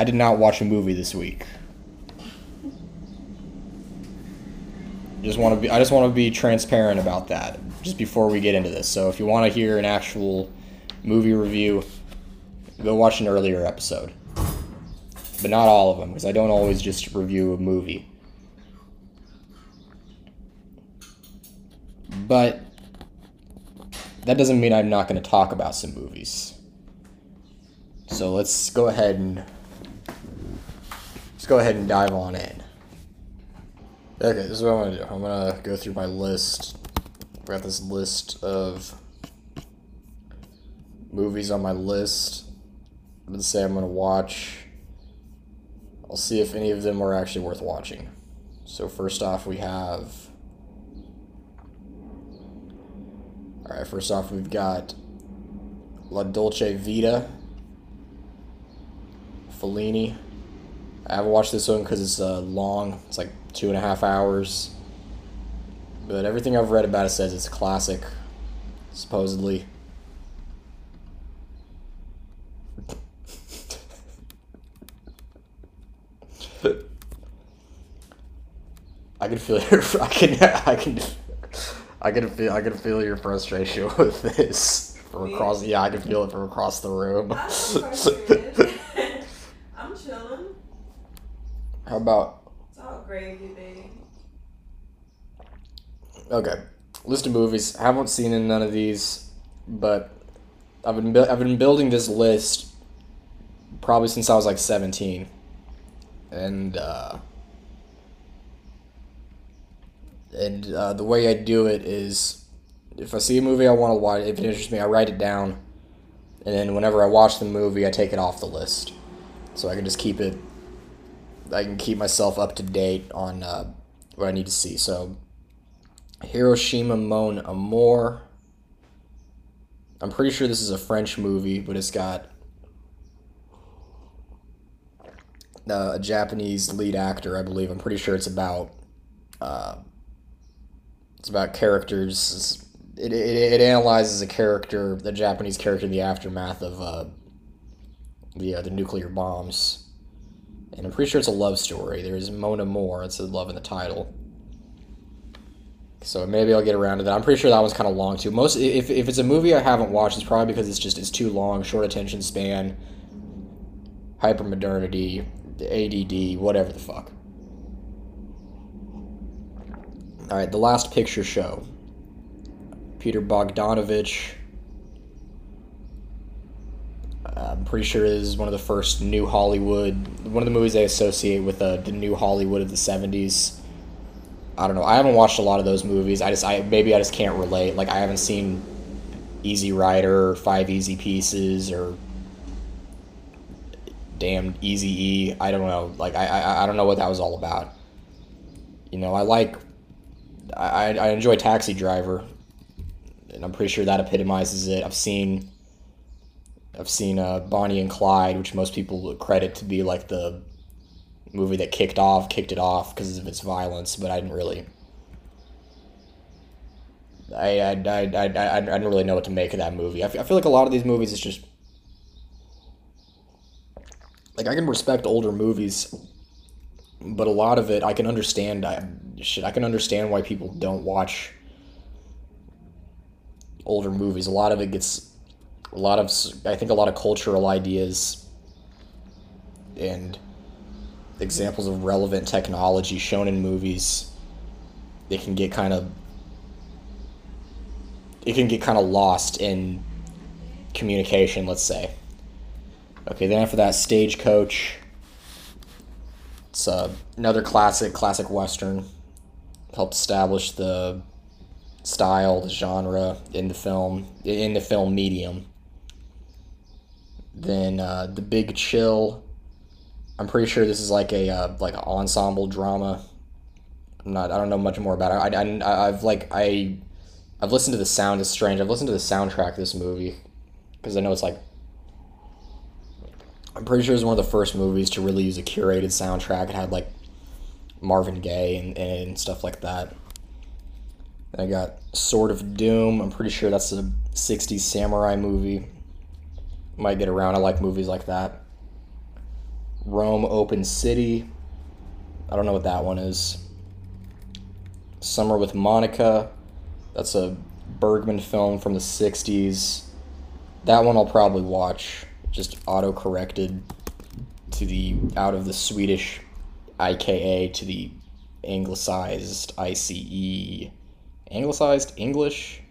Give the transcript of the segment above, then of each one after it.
I did not watch a movie this week. Just want to be I just want to be transparent about that just before we get into this. So if you want to hear an actual movie review, go watch an earlier episode. But not all of them because I don't always just review a movie. But that doesn't mean I'm not going to talk about some movies. So let's go ahead and let's go ahead and dive on in. Okay, this is what I'm gonna do. I'm gonna go through my list. I've got this list of movies on my list. I'm gonna say I'm gonna watch. I'll see if any of them are actually worth watching. So first off, we have. All right, first off, we've got La Dolce Vita. Fellini. I haven't watched this one because it's uh, long. It's like two and a half hours. But everything I've read about it says it's a classic, supposedly. I can feel your. I can. I can. I can feel. I can feel your frustration with this from across. Yeah, I can feel it from across the room. I'm not frustrated. I'm chilling. How about It's all gravy, baby. Okay, list of movies. I haven't seen in none of these, but I've been bu- I've been building this list probably since I was like seventeen, and uh, and uh, the way I do it is if I see a movie I want to watch, if it interests me, I write it down, and then whenever I watch the movie, I take it off the list, so I can just keep it. I can keep myself up to date on uh, what I need to see. So. Hiroshima Mon Amour. I'm pretty sure this is a French movie, but it's got uh, a Japanese lead actor, I believe. I'm pretty sure it's about uh, it's about characters. It, it, it analyzes a character, the Japanese character, in the aftermath of uh, the uh, the nuclear bombs, and I'm pretty sure it's a love story. There's Mon Amour. It says love in the title. So maybe I'll get around to that. I'm pretty sure that one's kind of long too. Most if, if it's a movie I haven't watched, it's probably because it's just it's too long, short attention span, hypermodernity, ADD, whatever the fuck. All right, the last picture show. Peter Bogdanovich. I'm pretty sure is one of the first new Hollywood, one of the movies they associate with uh, the new Hollywood of the '70s. I don't know. I haven't watched a lot of those movies. I just I maybe I just can't relate. Like I haven't seen Easy Rider or Five Easy Pieces or damn Easy E. I don't know. Like I, I I don't know what that was all about. You know, I like I I enjoy Taxi Driver, and I'm pretty sure that epitomizes it. I've seen I've seen uh, Bonnie and Clyde, which most people credit to be like the movie that kicked off kicked it off because of its violence, but I didn't really. I I, I, I, I, I didn't really know what to make of that movie. I feel, I feel like a lot of these movies is just like I can respect older movies, but a lot of it I can understand. I shit I can understand why people don't watch older movies. A lot of it gets a lot of I think a lot of cultural ideas and examples of relevant technology shown in movies they can get kind of it can get kind of lost in communication let's say. Okay then after that stagecoach. It's uh, another classic classic western. Helped establish the style the genre in the film in the film medium then uh, the big chill I'm pretty sure this is like a uh, like an ensemble drama. I'm not. I don't know much more about it. I, I I've like I I've listened to the sound. It's strange. I've listened to the soundtrack of this movie because I know it's like. I'm pretty sure it's one of the first movies to really use a curated soundtrack. It had like Marvin Gaye and, and stuff like that. Then I got Sword of Doom. I'm pretty sure that's a 60s samurai movie. Might get around. I like movies like that. Rome Open City. I don't know what that one is. Summer with Monica. That's a Bergman film from the 60s. That one I'll probably watch. Just auto corrected to the out of the Swedish IKA to the anglicized ICE. Anglicized English?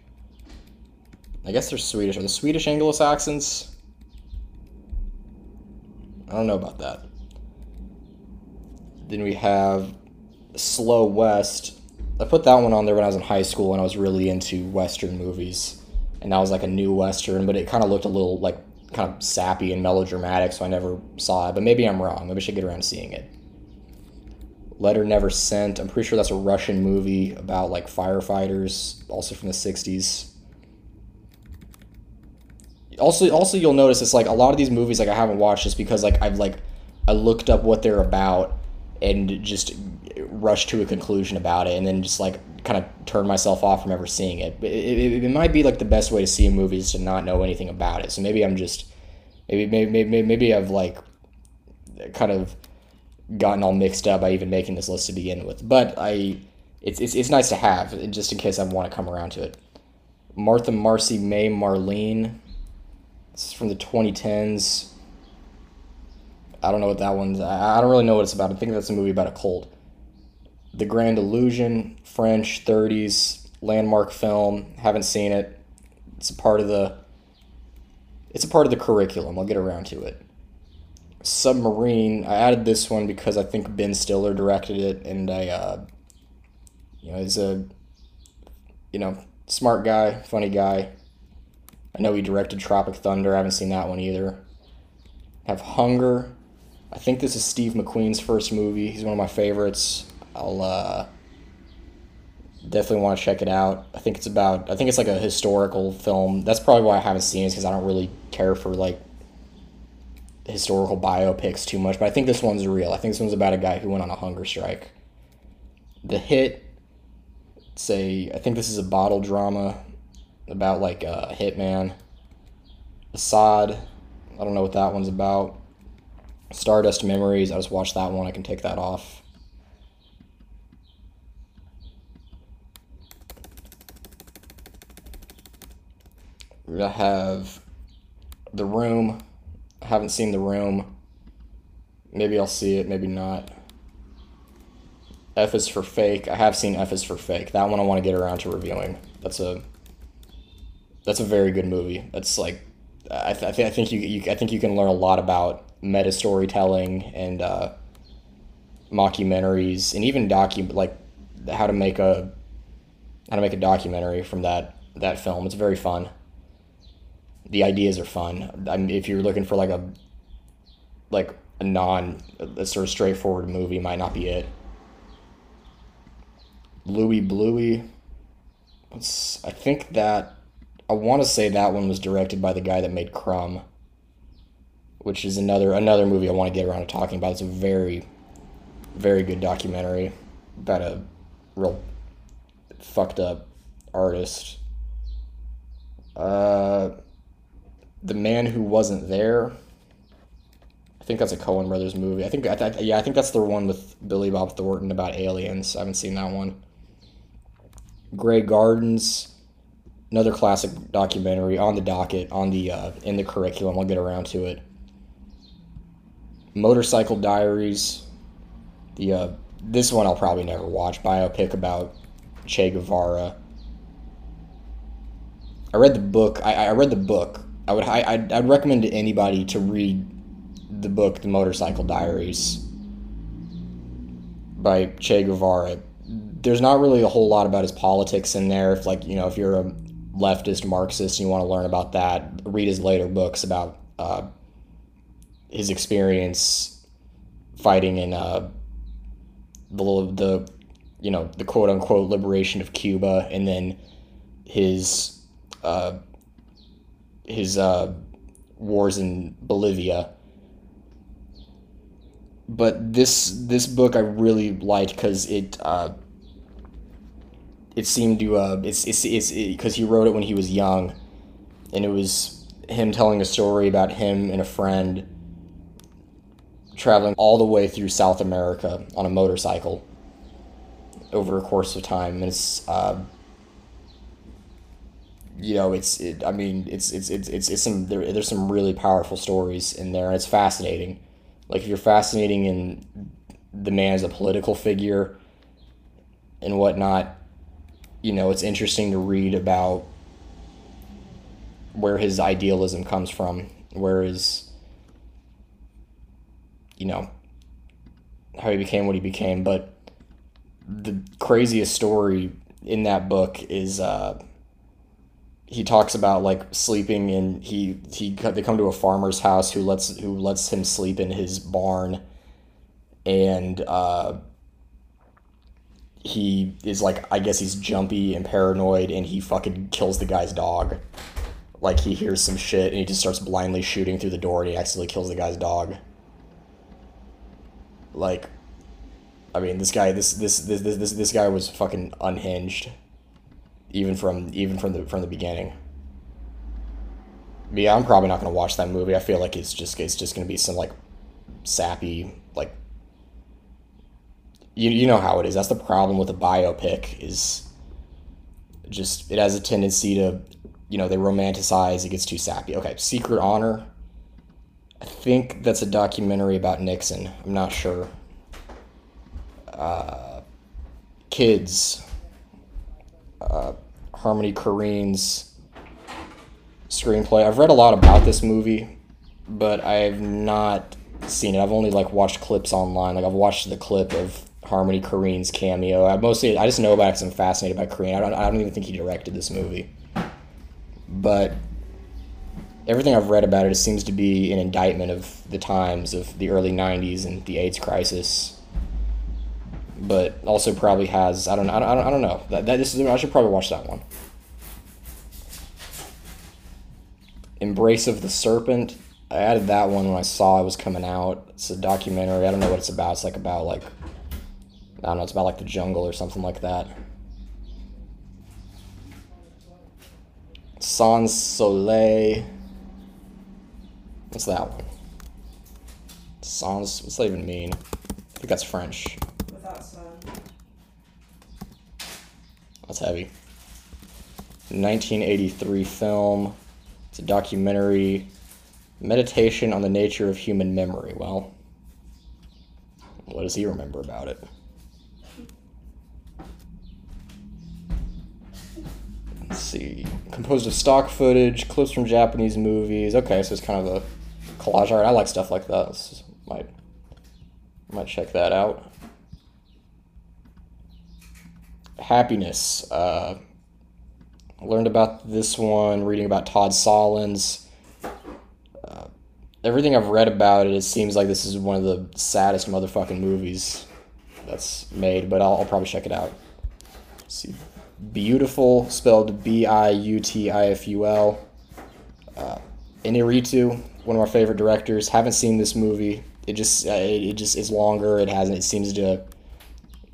I guess they're Swedish. Are the Swedish Anglo Saxons? I don't know about that. Then we have Slow West. I put that one on there when I was in high school and I was really into Western movies. And that was like a new Western, but it kind of looked a little like kind of sappy and melodramatic, so I never saw it. But maybe I'm wrong. Maybe I should get around to seeing it. Letter Never Sent. I'm pretty sure that's a Russian movie about like firefighters, also from the 60s. Also, also you'll notice it's like a lot of these movies like I haven't watched just because like I've like I looked up what they're about and just rushed to a conclusion about it and then just like kind of turn myself off from ever seeing it. It, it. it might be like the best way to see a movie is to not know anything about it. So maybe I'm just maybe maybe maybe, maybe I've like kind of gotten all mixed up by even making this list to begin with. But I it's it's, it's nice to have just in case I want to come around to it. Martha Marcy May Marlene. Is from the 2010s. I don't know what that one's. I don't really know what it's about. I think that's a movie about a cult. The Grand Illusion, French, 30s, landmark film. Haven't seen it. It's a part of the. It's a part of the curriculum. I'll get around to it. Submarine. I added this one because I think Ben Stiller directed it, and I, uh, you know, he's a, you know, smart guy, funny guy. I know he directed Tropic Thunder. I haven't seen that one either. Have Hunger. I think this is Steve McQueen's first movie. He's one of my favorites. I'll uh, definitely want to check it out. I think it's about. I think it's like a historical film. That's probably why I haven't seen it because I don't really care for like historical biopics too much. But I think this one's real. I think this one's about a guy who went on a hunger strike. The hit. Say, I think this is a bottle drama about like a hitman. Assad. I don't know what that one's about. Stardust Memories. I just watched that one. I can take that off. I have The Room. I haven't seen The Room. Maybe I'll see it, maybe not. F is for Fake. I have seen F is for Fake. That one I want to get around to reviewing. That's a that's a very good movie. That's like I, th- I, I think you, you I think you can learn a lot about meta storytelling and uh, mockumentaries and even docu like how to make a how to make a documentary from that that film. It's very fun. The ideas are fun. I mean, if you're looking for like a like a non a sort of straightforward movie, might not be it. Louie Bluie. I think that I want to say that one was directed by the guy that made Crumb, which is another another movie I want to get around to talking about. It's a very, very good documentary about a real fucked up artist. Uh, the man who wasn't there. I think that's a Coen Brothers movie. I think I th- yeah, I think that's the one with Billy Bob Thornton about aliens. I haven't seen that one. Grey Gardens another classic documentary on the docket on the uh, in the curriculum. I'll get around to it. Motorcycle Diaries. The uh, this one I'll probably never watch. Biopic about Che Guevara. I read the book. I, I read the book. I would I I'd, I'd recommend to anybody to read the book, The Motorcycle Diaries by Che Guevara. There's not really a whole lot about his politics in there. If like you know, if you're a leftist Marxist and you want to learn about that, read his later books about uh, his experience fighting in uh, the the you know the quote unquote liberation of Cuba, and then his uh, his uh, wars in Bolivia. But this this book I really liked because it uh, it seemed to uh, it's it's it's because he wrote it when he was young, and it was him telling a story about him and a friend traveling all the way through South America on a motorcycle over a course of time, and it's. Uh, you know, it's it, I mean, it's it's it's it's, it's some there, there's some really powerful stories in there, and it's fascinating. Like if you're fascinating in the man as a political figure and whatnot, you know, it's interesting to read about where his idealism comes from, where his, you know, how he became what he became. But the craziest story in that book is. Uh, he talks about like sleeping in he he they come to a farmer's house who lets who lets him sleep in his barn and uh he is like I guess he's jumpy and paranoid and he fucking kills the guy's dog. Like he hears some shit and he just starts blindly shooting through the door and he accidentally kills the guy's dog. Like I mean this guy this this this this, this guy was fucking unhinged even from even from the from the beginning. But yeah, I'm probably not gonna watch that movie. I feel like it's just it's just gonna be some like sappy like you you know how it is. That's the problem with a biopic is just it has a tendency to you know they romanticize. It gets too sappy. Okay, Secret Honor. I think that's a documentary about Nixon. I'm not sure. Uh, kids uh, Harmony Korine's screenplay. I've read a lot about this movie, but I have not seen it. I've only like watched clips online. Like I've watched the clip of Harmony Korine's cameo. I mostly I just know about it because I'm fascinated by Korine. I don't I don't even think he directed this movie, but everything I've read about it, it seems to be an indictment of the times of the early '90s and the AIDS crisis but also probably has I don't know I don't, I don't know that, that this is I should probably watch that one. Embrace of the Serpent. I added that one when I saw it was coming out. It's a documentary. I don't know what it's about. It's like about like I don't know. It's about like the jungle or something like that. Sans Soleil. What's that one? Sans. What's that even mean? I think that's French. That's heavy. 1983 film. It's a documentary. Meditation on the nature of human memory. Well, what does he remember about it? See. Composed of stock footage, clips from Japanese movies. Okay, so it's kind of a collage art. I like stuff like that. Might might check that out happiness. Uh, learned about this one reading about Todd Solondz. Uh, everything I've read about it, it seems like this is one of the saddest motherfucking movies that's made, but I'll, I'll probably check it out. Let's see. Biutiful, spelled B I U T I F U L. Uh, Inarritu, one of our favorite directors. Haven't seen this movie. It just uh, it, it just is longer. It hasn't. It seems to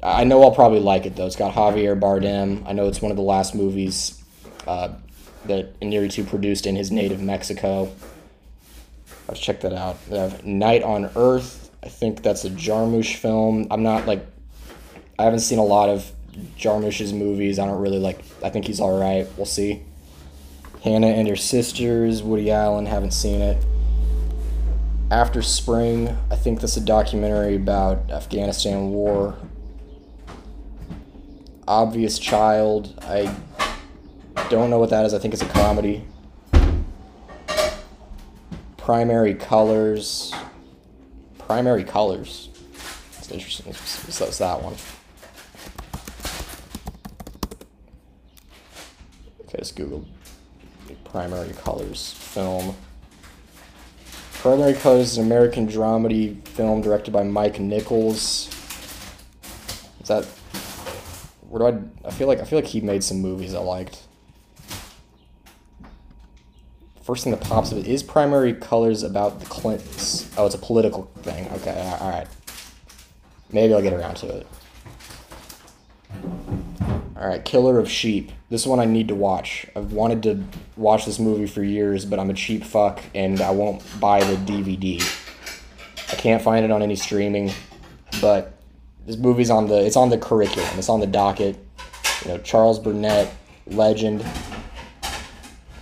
I know I'll probably like it though. It's got Javier Bardem. I know it's one of the last movies uh, that Inarritu produced in his native Mexico. Let's check that out. They have Night on Earth. I think that's a Jarmusch film. I'm not like, I haven't seen a lot of Jarmusch's movies. I don't really like. I think he's all right. We'll see. Hannah and Her Sisters. Woody Allen. Haven't seen it. After Spring. I think that's a documentary about Afghanistan war Obvious Child. I don't know what that is. I think it's a comedy. Primary Colors. Primary Colors. It's interesting. So that's that one. Google Primary Colors film. Primary Colors is an American dramedy film directed by Mike Nichols. Is that where do I? I feel like I feel like he made some movies I liked. First thing that pops up is primary colors about the Clintons. Oh, it's a political thing. Okay, all right. Maybe I'll get around to it. All right, Killer of Sheep. This one I need to watch. I've wanted to watch this movie for years, but I'm a cheap fuck and I won't buy the DVD. I can't find it on any streaming, but this movie's on the it's on the curriculum. It's on the docket. You know, Charles Burnett, legend.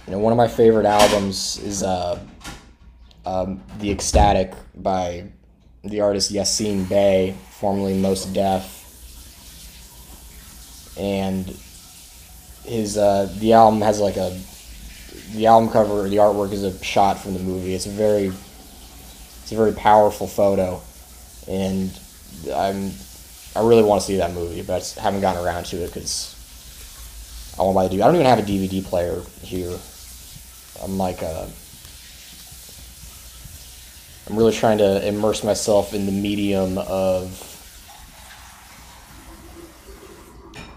You know, one of my favorite albums is uh, um, "The Ecstatic" by the artist Yasiin Bey, formerly Mos Def, and his uh, the album has like a the album cover, the artwork is a shot from the movie. It's a very it's a very powerful photo, and I'm I really want to see that movie, but I haven't gotten around to it because I want to buy the DVD. I don't even have a DVD player here. I'm like uh, I'm really trying to immerse myself in the medium of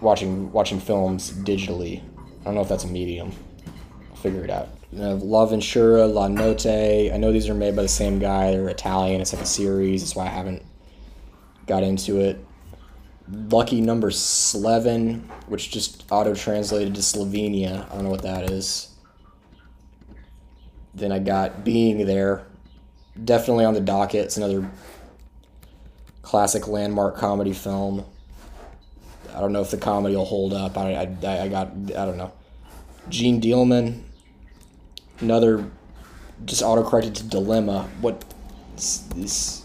watching watching films digitally. I don't know if that's a medium. I'll figure it out. L'Avventura, La Notte. I know these are made by the same guy. They're Italian. It's like a series. That's why I haven't got into it. Lucky Number Slevin, which just auto translated to Slovenia. I don't know what that is. Then I got Being There. Definitely on the docket. It's another classic landmark comedy film. I don't know if the comedy will hold up. I, I, I got, I don't know. Jeanne Dielman, another just autocorrected to Dilemma. What is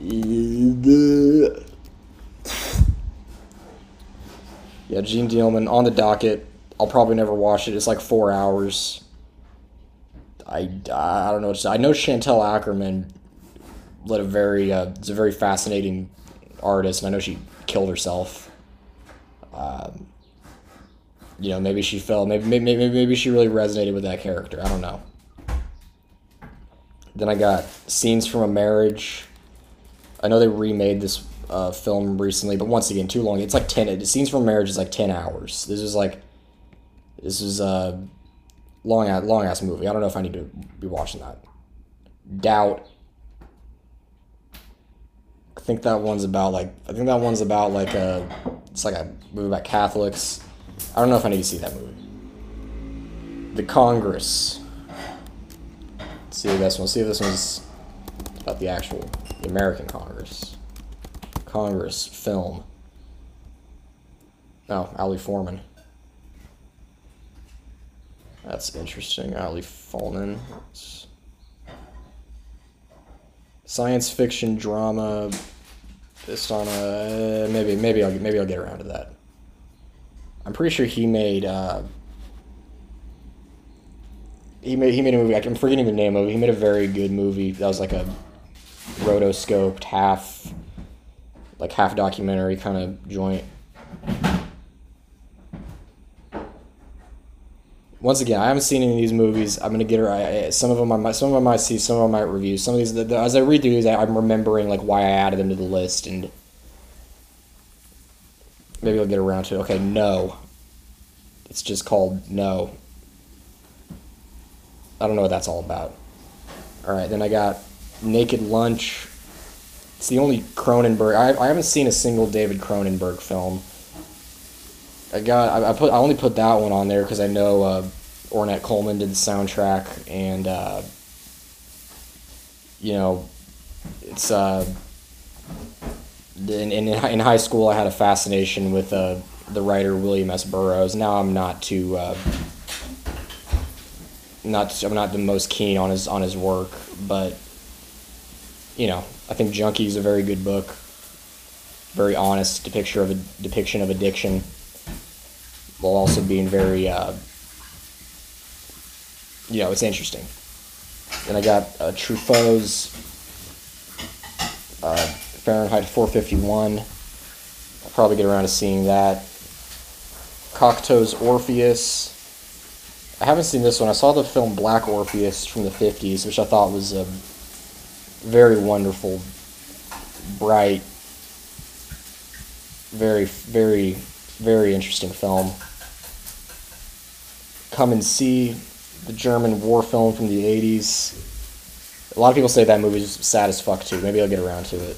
the. Yeah, Jeanne Dielman on the docket. I'll probably never watch it. It's like four hours. I, I don't know. I know Chantal Akerman led a very uh, it's a very fascinating artist, and I know she killed herself. Um, you know, maybe she felt maybe, maybe maybe maybe she really resonated with that character. I don't know. Then I got scenes from a marriage. I know they remade this uh, film recently, but once again, too long. It's like ten. Scenes from marriage is like ten hours. This is like, this is a long long ass movie. I don't know if I need to be watching that. Doubt. I think that one's about like I think that one's about like a it's like a movie about Catholics. I don't know if I need to see that movie. The Congress. Let's see this one. See if this one's about the actual the American Congress. Congress film. Oh, Ari Folman. That's interesting. Ari Folman. Science fiction drama. Based on a maybe maybe I'll maybe I'll get around to that. I'm pretty sure he made. Uh, he made he made a movie. I'm forgetting the name of it. He made a very good movie. That was like a rotoscoped half, like half documentary kind of joint. Once again, I haven't seen any of these movies. I'm gonna get her. I, some of them I might, some of them I might see, some of them I might review. Some of these, the, the, as I read through these, I, I'm remembering like why I added them to the list, and maybe I'll get around to. it. Okay, no. It's just called No. I don't know what that's all about. All right, then I got Naked Lunch. It's the only Cronenberg. I, I haven't seen a single David Cronenberg film. I got I, I put I only put that one on there because I know uh, Ornette Coleman did the soundtrack and uh, you know it's uh, in, in in high school I had a fascination with uh, the writer William S Burroughs. Now I'm not too uh, not I'm not the most keen on his on his work, but you know I think Junkie is a very good book. Very honest depiction of a depiction of addiction while also being very, uh, you know, it's interesting. Then I got uh, Truffaut's uh, Fahrenheit 451. I'll probably get around to seeing that. Cocteau's Orpheus. I haven't seen this one. I saw the film Black Orpheus from the 50s, which I thought was a very wonderful, bright, very, very, very interesting film. Come and See, the German war film from the 80s. A lot of people say that movie's sad as fuck too. Maybe I'll get around to it.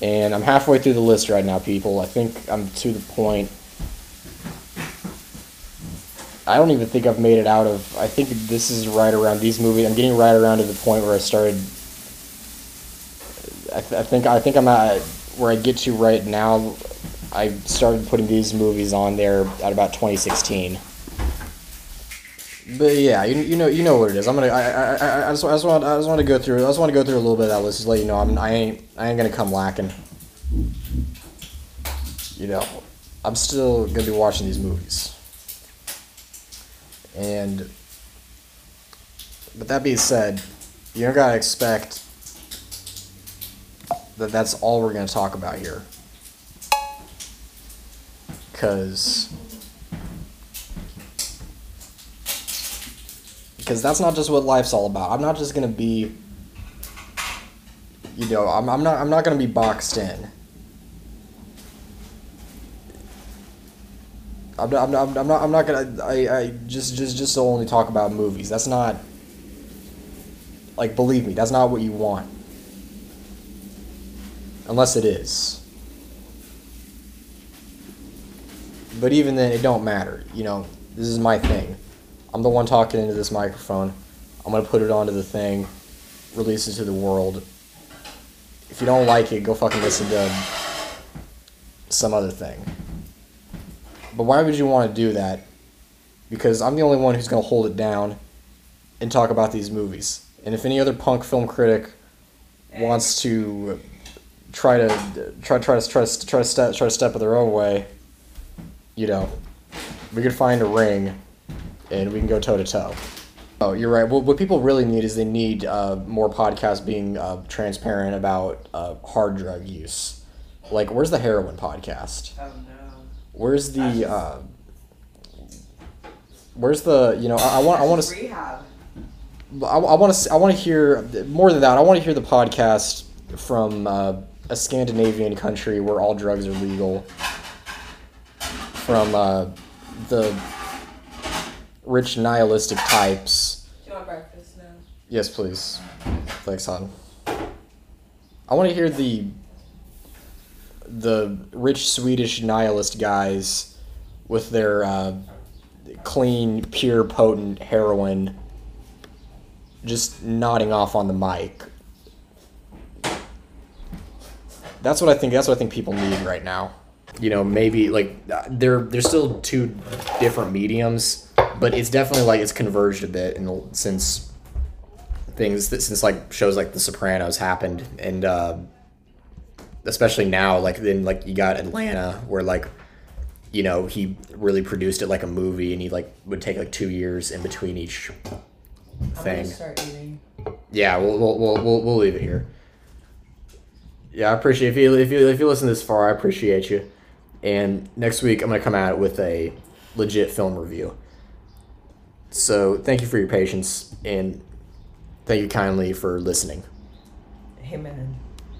And I'm halfway through the list right now, people. I think I'm to the point. I don't even think I've made it out of. I think this is right around these movies. I'm getting right around to the point where I started. I, th- I think I think I'm at where I get to right now. I started putting these movies on there at about 2016. But yeah, you, you know you know what it is. I'm gonna I, I, I, I just I just want I just want to go through I just want to go through a little bit of that list to let you know I'm I ain't I ain't gonna come lacking. You know, I'm still gonna be watching these movies. And but that being said, you don't gotta expect that that's all we're gonna talk about here. Cause because that's not just what life's all about. I'm not just gonna be, you know, I'm, I'm not I'm not gonna be boxed in. I'm not, I'm not, I'm not, I'm not gonna I, I just just just only talk about movies. That's not like believe me, that's not what you want. Unless it is. But even then it don't matter. You know, this is my thing. I'm the one talking into this microphone. I'm gonna put it onto the thing, release it to the world. If you don't like it, go fucking listen to some other thing. But why would you want to do that? Because I'm the only one who's gonna hold it down and talk about these movies. And if any other punk film critic wants to try to try try to try to try to step try to step their own way, you know, we could find a ring and we can go toe to toe. Oh, you're right. What, what people really need is they need uh, more podcasts being uh, transparent about uh, hard drug use. Like, where's the heroin podcast? Oh no. Where's the uh, where's the you know I, I want I want to Rehab. I, I want to I want to hear more than that. I want to hear the podcast from uh, a Scandinavian country where all drugs are legal. From uh, the rich nihilistic types. Do you want breakfast now? Yes, please. Thanks, hon. I want to hear the the rich Swedish nihilist guys with their uh, clean, pure, potent heroin just nodding off on the mic. That's what I think. That's what I think people need right now. You know, maybe like they're they're still two different mediums, but it's definitely like it's converged a bit in the, since things that since like shows like The Sopranos happened, and uh, especially now, like then like you got Atlanta, where like you know he really produced it like a movie, and he like would take like two years in between each thing. Yeah, we'll we'll we'll we'll, we'll leave it here. Yeah, I appreciate if you if you if you listen this far, I appreciate you. And next week I'm gonna come out with a legit film review. So thank you for your patience and thank you kindly for listening. Amen.